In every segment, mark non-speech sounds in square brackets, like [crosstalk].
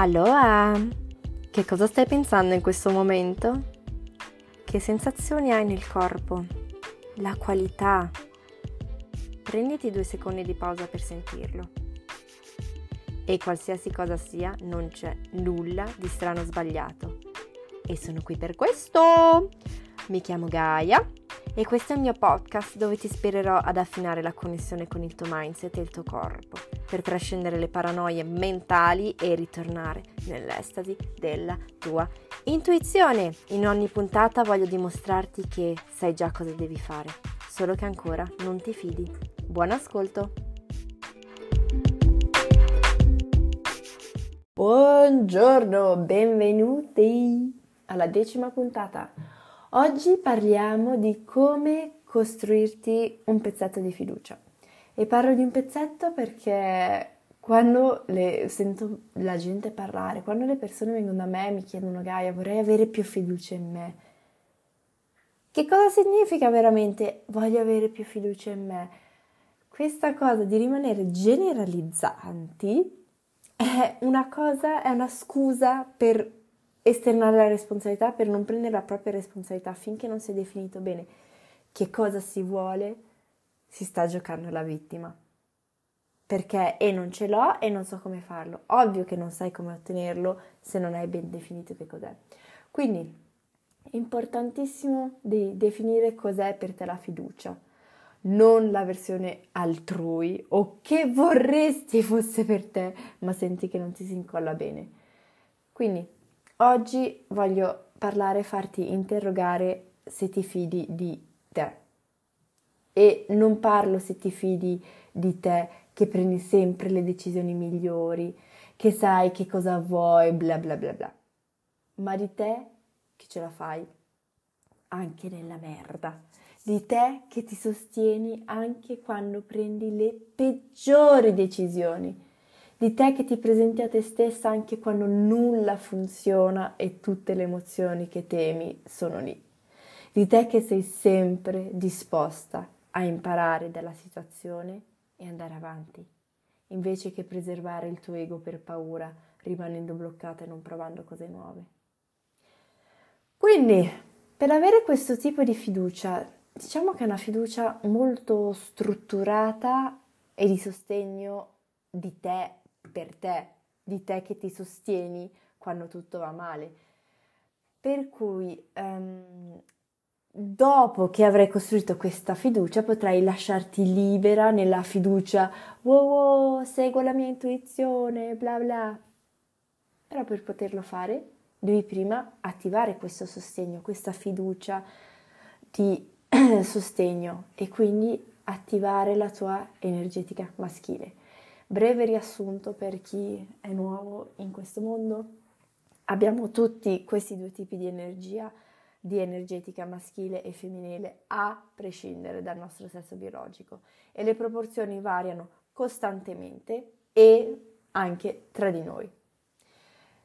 Allora, che cosa stai pensando in questo momento? Che sensazioni hai nel corpo? La qualità? Prenditi due secondi di pausa per sentirlo. E qualsiasi cosa sia, non c'è nulla di strano sbagliato. E sono qui per questo! Mi chiamo Gaia e questo è il mio podcast dove ti ispirerò ad affinare la connessione con il tuo mindset e il tuo corpo per trascendere le paranoie mentali e ritornare nell'estasi della tua intuizione. In ogni puntata voglio dimostrarti che sai già cosa devi fare, solo che ancora non ti fidi. Buon ascolto! Buongiorno, benvenuti alla decima puntata. Oggi parliamo di come costruirti un pezzetto di fiducia. E parlo di un pezzetto perché quando le, sento la gente parlare, quando le persone vengono da me e mi chiedono Gaia, vorrei avere più fiducia in me. Che cosa significa veramente voglio avere più fiducia in me? Questa cosa di rimanere generalizzanti è una cosa, è una scusa per esternare la responsabilità, per non prendere la propria responsabilità finché non si è definito bene che cosa si vuole si sta giocando la vittima. Perché e non ce l'ho e non so come farlo. Ovvio che non sai come ottenerlo se non hai ben definito che cos'è. Quindi, importantissimo di definire cos'è per te la fiducia, non la versione altrui o che vorresti fosse per te, ma senti che non ti si incolla bene. Quindi, oggi voglio parlare, farti interrogare se ti fidi di te. E non parlo se ti fidi di te, che prendi sempre le decisioni migliori, che sai che cosa vuoi, bla bla bla bla, ma di te che ce la fai? Anche nella merda, di te che ti sostieni anche quando prendi le peggiori decisioni, di te che ti presenti a te stessa anche quando nulla funziona e tutte le emozioni che temi sono lì, di te che sei sempre disposta a imparare dalla situazione e andare avanti, invece che preservare il tuo ego per paura, rimanendo bloccata e non provando cose nuove. Quindi, per avere questo tipo di fiducia, diciamo che è una fiducia molto strutturata e di sostegno di te per te, di te che ti sostieni quando tutto va male. Per cui um, dopo che avrai costruito questa fiducia potrai lasciarti libera nella fiducia, wow, wow, seguo la mia intuizione, bla bla. Però per poterlo fare devi prima attivare questo sostegno, questa fiducia di [clears throat] sostegno e quindi attivare la tua energetica maschile. Breve riassunto per chi è nuovo in questo mondo. Abbiamo tutti questi due tipi di energia di energetica maschile e femminile a prescindere dal nostro sesso biologico e le proporzioni variano costantemente e anche tra di noi.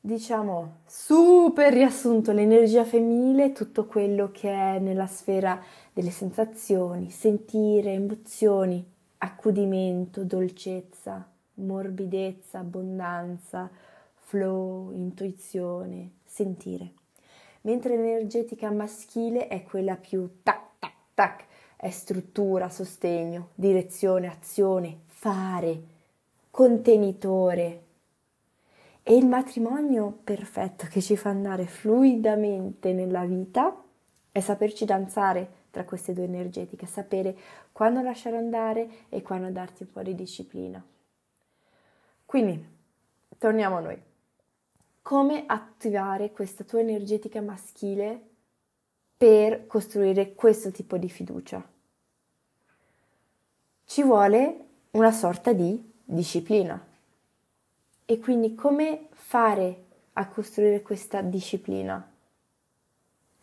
Diciamo super riassunto l'energia femminile, tutto quello che è nella sfera delle sensazioni, sentire, emozioni, accudimento, dolcezza, morbidezza, abbondanza, flow, intuizione, sentire mentre l'energetica maschile è quella più tac tac tac, è struttura, sostegno, direzione, azione, fare, contenitore. E il matrimonio perfetto che ci fa andare fluidamente nella vita è saperci danzare tra queste due energetiche, sapere quando lasciare andare e quando darti un po' di disciplina. Quindi, torniamo a noi come attivare questa tua energetica maschile per costruire questo tipo di fiducia. Ci vuole una sorta di disciplina. E quindi come fare a costruire questa disciplina?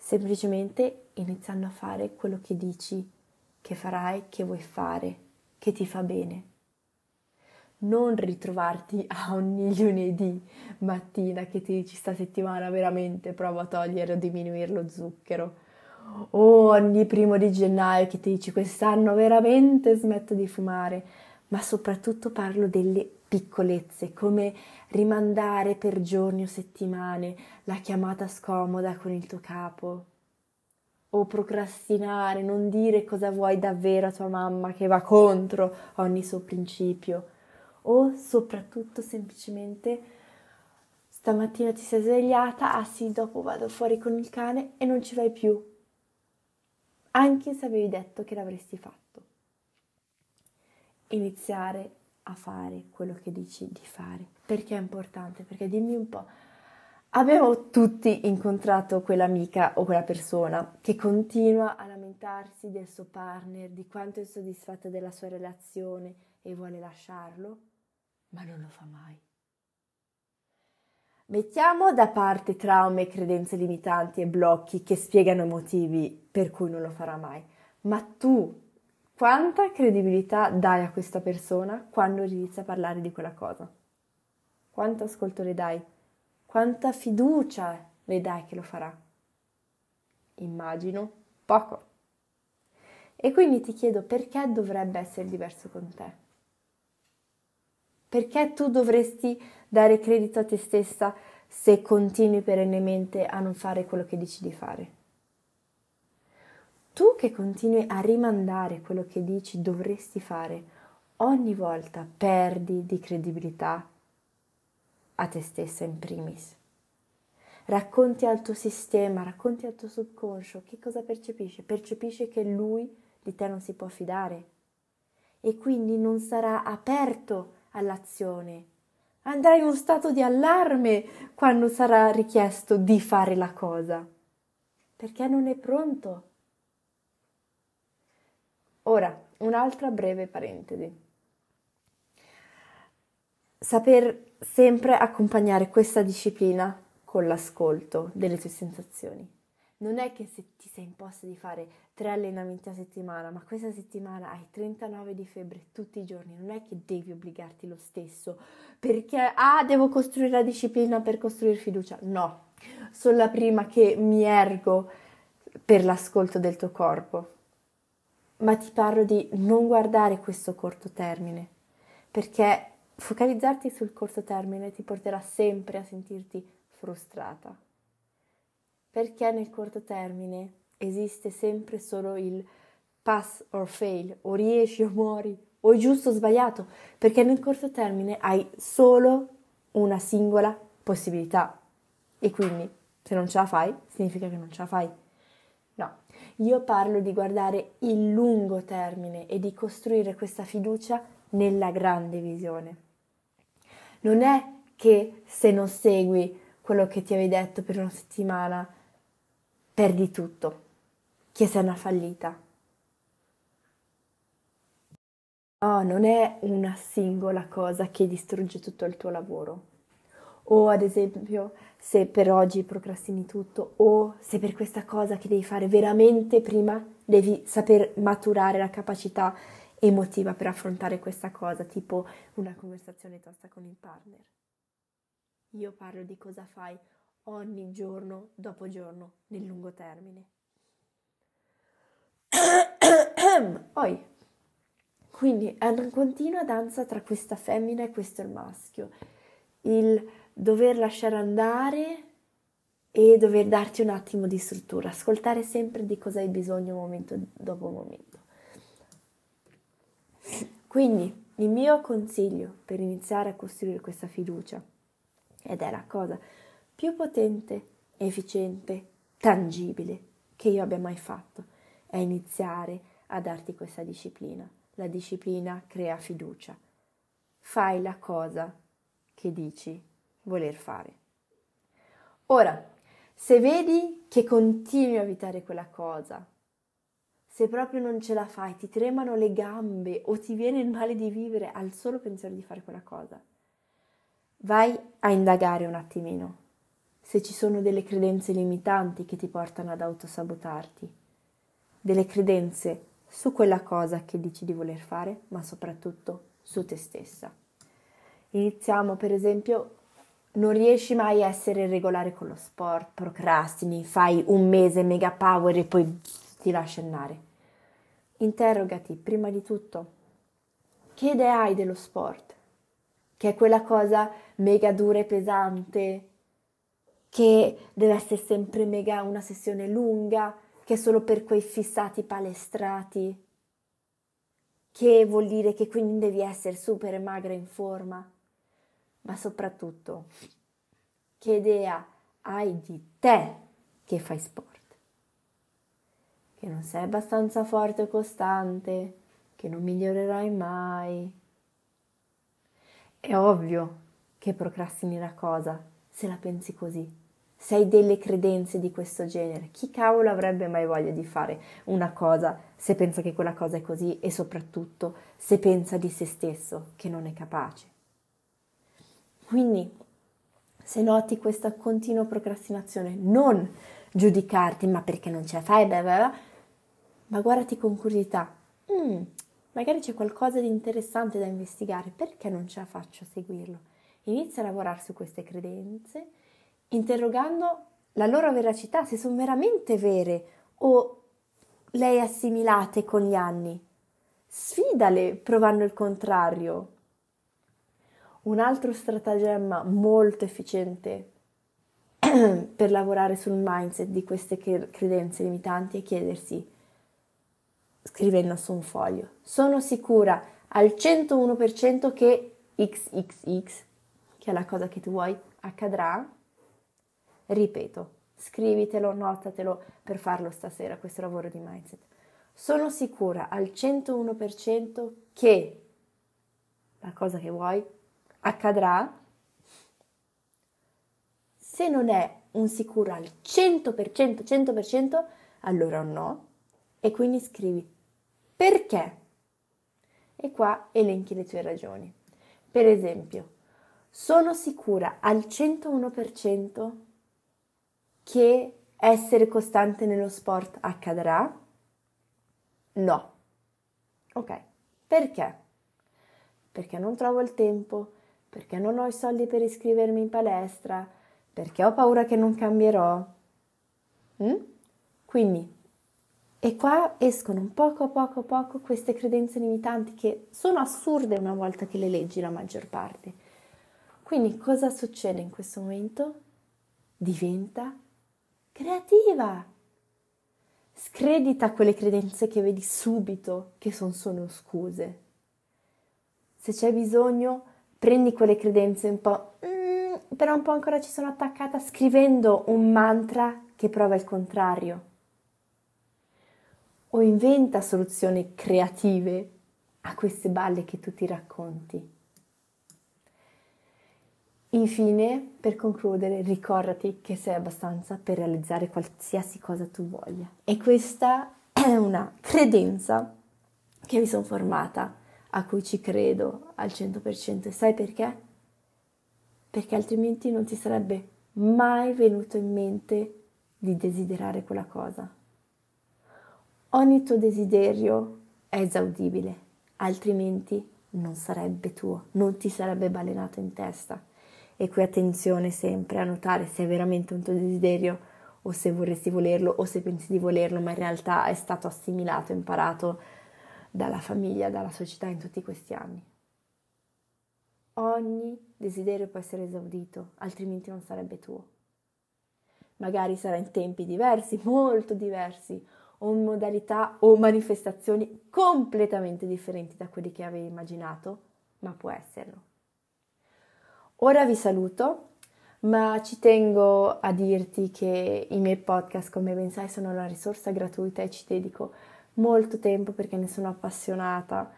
Semplicemente iniziando a fare quello che dici che farai, che vuoi fare, che ti fa bene. Non ritrovarti [laughs] a ogni lunedì mattina che ti dici sta settimana veramente provo a togliere o diminuire lo zucchero o ogni primo di gennaio che ti dici quest'anno veramente smetto di fumare ma soprattutto parlo delle piccolezze, come rimandare per giorni o settimane la chiamata scomoda con il tuo capo, o procrastinare, non dire cosa vuoi davvero a tua mamma che va contro ogni suo principio, o soprattutto semplicemente stamattina ti sei svegliata, ah sì, dopo vado fuori con il cane e non ci vai più, anche se avevi detto che l'avresti fatto. Iniziare a fare quello che dici di fare. Perché è importante? Perché dimmi un po', abbiamo tutti incontrato quell'amica o quella persona che continua a lamentarsi del suo partner, di quanto è soddisfatta della sua relazione e vuole lasciarlo, ma non lo fa mai. Mettiamo da parte traumi, credenze limitanti e blocchi che spiegano i motivi per cui non lo farà mai, ma tu quanta credibilità dai a questa persona quando inizia a parlare di quella cosa? Quanto ascolto le dai? Quanta fiducia le dai che lo farà? Immagino poco. E quindi ti chiedo perché dovrebbe essere diverso con te? Perché tu dovresti dare credito a te stessa se continui perennemente a non fare quello che dici di fare? Tu che continui a rimandare quello che dici dovresti fare, ogni volta perdi di credibilità a te stessa in primis. Racconti al tuo sistema, racconti al tuo subconscio che cosa percepisce. Percepisce che lui di te non si può fidare e quindi non sarà aperto all'azione. Andrà in uno stato di allarme quando sarà richiesto di fare la cosa, perché non è pronto Ora, un'altra breve parentesi. Saper sempre accompagnare questa disciplina con l'ascolto delle tue sensazioni. Non è che se ti sei imposta di fare tre allenamenti a settimana, ma questa settimana hai 39 di febbre tutti i giorni, non è che devi obbligarti lo stesso perché, ah, devo costruire la disciplina per costruire fiducia. No, sono la prima che mi ergo per l'ascolto del tuo corpo ma ti parlo di non guardare questo corto termine, perché focalizzarti sul corto termine ti porterà sempre a sentirti frustrata. Perché nel corto termine esiste sempre solo il pass or fail, o riesci o muori, o è giusto o sbagliato, perché nel corto termine hai solo una singola possibilità e quindi se non ce la fai significa che non ce la fai. Io parlo di guardare il lungo termine e di costruire questa fiducia nella grande visione. Non è che se non segui quello che ti avevi detto per una settimana perdi tutto, che sei una fallita. No, non è una singola cosa che distrugge tutto il tuo lavoro. O ad esempio se per oggi procrastini tutto o se per questa cosa che devi fare veramente prima devi saper maturare la capacità emotiva per affrontare questa cosa, tipo una conversazione tosta con il partner. Io parlo di cosa fai ogni giorno dopo giorno nel lungo termine. [coughs] Poi, quindi è una continua danza tra questa femmina e questo il maschio. Il dover lasciare andare e dover darti un attimo di struttura, ascoltare sempre di cosa hai bisogno momento dopo momento. Quindi il mio consiglio per iniziare a costruire questa fiducia, ed è la cosa più potente, efficiente, tangibile che io abbia mai fatto, è iniziare a darti questa disciplina. La disciplina crea fiducia. Fai la cosa che dici voler fare. Ora, se vedi che continui a evitare quella cosa, se proprio non ce la fai, ti tremano le gambe o ti viene il male di vivere al solo pensiero di fare quella cosa, vai a indagare un attimino se ci sono delle credenze limitanti che ti portano ad autosabotarti, delle credenze su quella cosa che dici di voler fare, ma soprattutto su te stessa. Iniziamo per esempio non riesci mai a essere regolare con lo sport, procrastini, fai un mese mega power e poi ti lasci andare. Interrogati prima di tutto Che idea hai dello sport? Che è quella cosa mega dura e pesante, che deve essere sempre mega una sessione lunga, che è solo per quei fissati palestrati, che vuol dire che quindi devi essere super magra in forma, ma soprattutto che idea hai di te che fai sport? Che non sei abbastanza forte o costante, che non migliorerai mai. È ovvio che procrastini la cosa se la pensi così. Se hai delle credenze di questo genere, chi cavolo avrebbe mai voglia di fare una cosa se pensa che quella cosa è così e soprattutto se pensa di se stesso che non è capace? Quindi, se noti questa continua procrastinazione, non giudicarti, ma perché non ce la fai, beh, beh, beh, ma guardati con curiosità. Mm, magari c'è qualcosa di interessante da investigare, perché non ce la faccio a seguirlo? Inizia a lavorare su queste credenze, interrogando la loro veracità, se sono veramente vere o le hai assimilate con gli anni. Sfidale provando il contrario. Un altro stratagemma molto efficiente [clears throat] per lavorare sul mindset di queste credenze limitanti è chiedersi, scrivendo su un foglio, sono sicura al 101% che XXX, che è la cosa che tu vuoi, accadrà? Ripeto, scrivitelo, notatelo per farlo stasera, questo lavoro di mindset. Sono sicura al 101% che la cosa che vuoi accadrà. Se non è un sicuro al 100%, 100%, allora no. E quindi scrivi perché. E qua elenchi le tue ragioni. Per esempio, sono sicura al 101% che essere costante nello sport accadrà? No. Ok, perché? Perché non trovo il tempo, perché non ho i soldi per iscrivermi in palestra, perché ho paura che non cambierò. Mm? Quindi, e qua escono poco a poco a poco queste credenze limitanti che sono assurde una volta che le leggi la maggior parte. Quindi cosa succede in questo momento? Diventa creativa. Scredita quelle credenze che vedi subito che son solo scuse. Se c'è bisogno, prendi quelle credenze un po', mm, però un po' ancora ci sono attaccata scrivendo un mantra che prova il contrario. O inventa soluzioni creative a queste balle che tu ti racconti. Infine, per concludere, ricordati che sei abbastanza per realizzare qualsiasi cosa tu voglia. E questa è una credenza che mi sono formata, a cui ci credo al 100%. E sai perché? Perché altrimenti non ti sarebbe mai venuto in mente di desiderare quella cosa. Ogni tuo desiderio è esaudibile, altrimenti non sarebbe tuo, non ti sarebbe balenato in testa e qui attenzione sempre a notare se è veramente un tuo desiderio o se vorresti volerlo o se pensi di volerlo, ma in realtà è stato assimilato, imparato dalla famiglia, dalla società in tutti questi anni. Ogni desiderio può essere esaudito, altrimenti non sarebbe tuo. Magari sarà in tempi diversi, molto diversi, o in modalità o manifestazioni completamente differenti da quelli che avevi immaginato, ma può esserlo. Ora vi saluto, ma ci tengo a dirti che i miei podcast, come ben sai, sono una risorsa gratuita e ci dedico molto tempo perché ne sono appassionata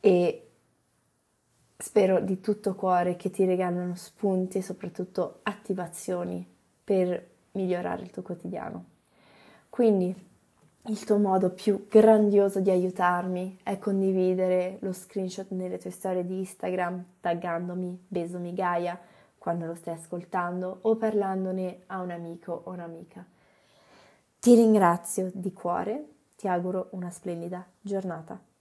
e spero di tutto cuore che ti regalino spunti e soprattutto attivazioni per migliorare il tuo quotidiano. Quindi il tuo modo più grandioso di aiutarmi è condividere lo screenshot nelle tue storie di Instagram taggandomi Besomi Gaia quando lo stai ascoltando o parlandone a un amico o un'amica. Ti ringrazio di cuore, ti auguro una splendida giornata.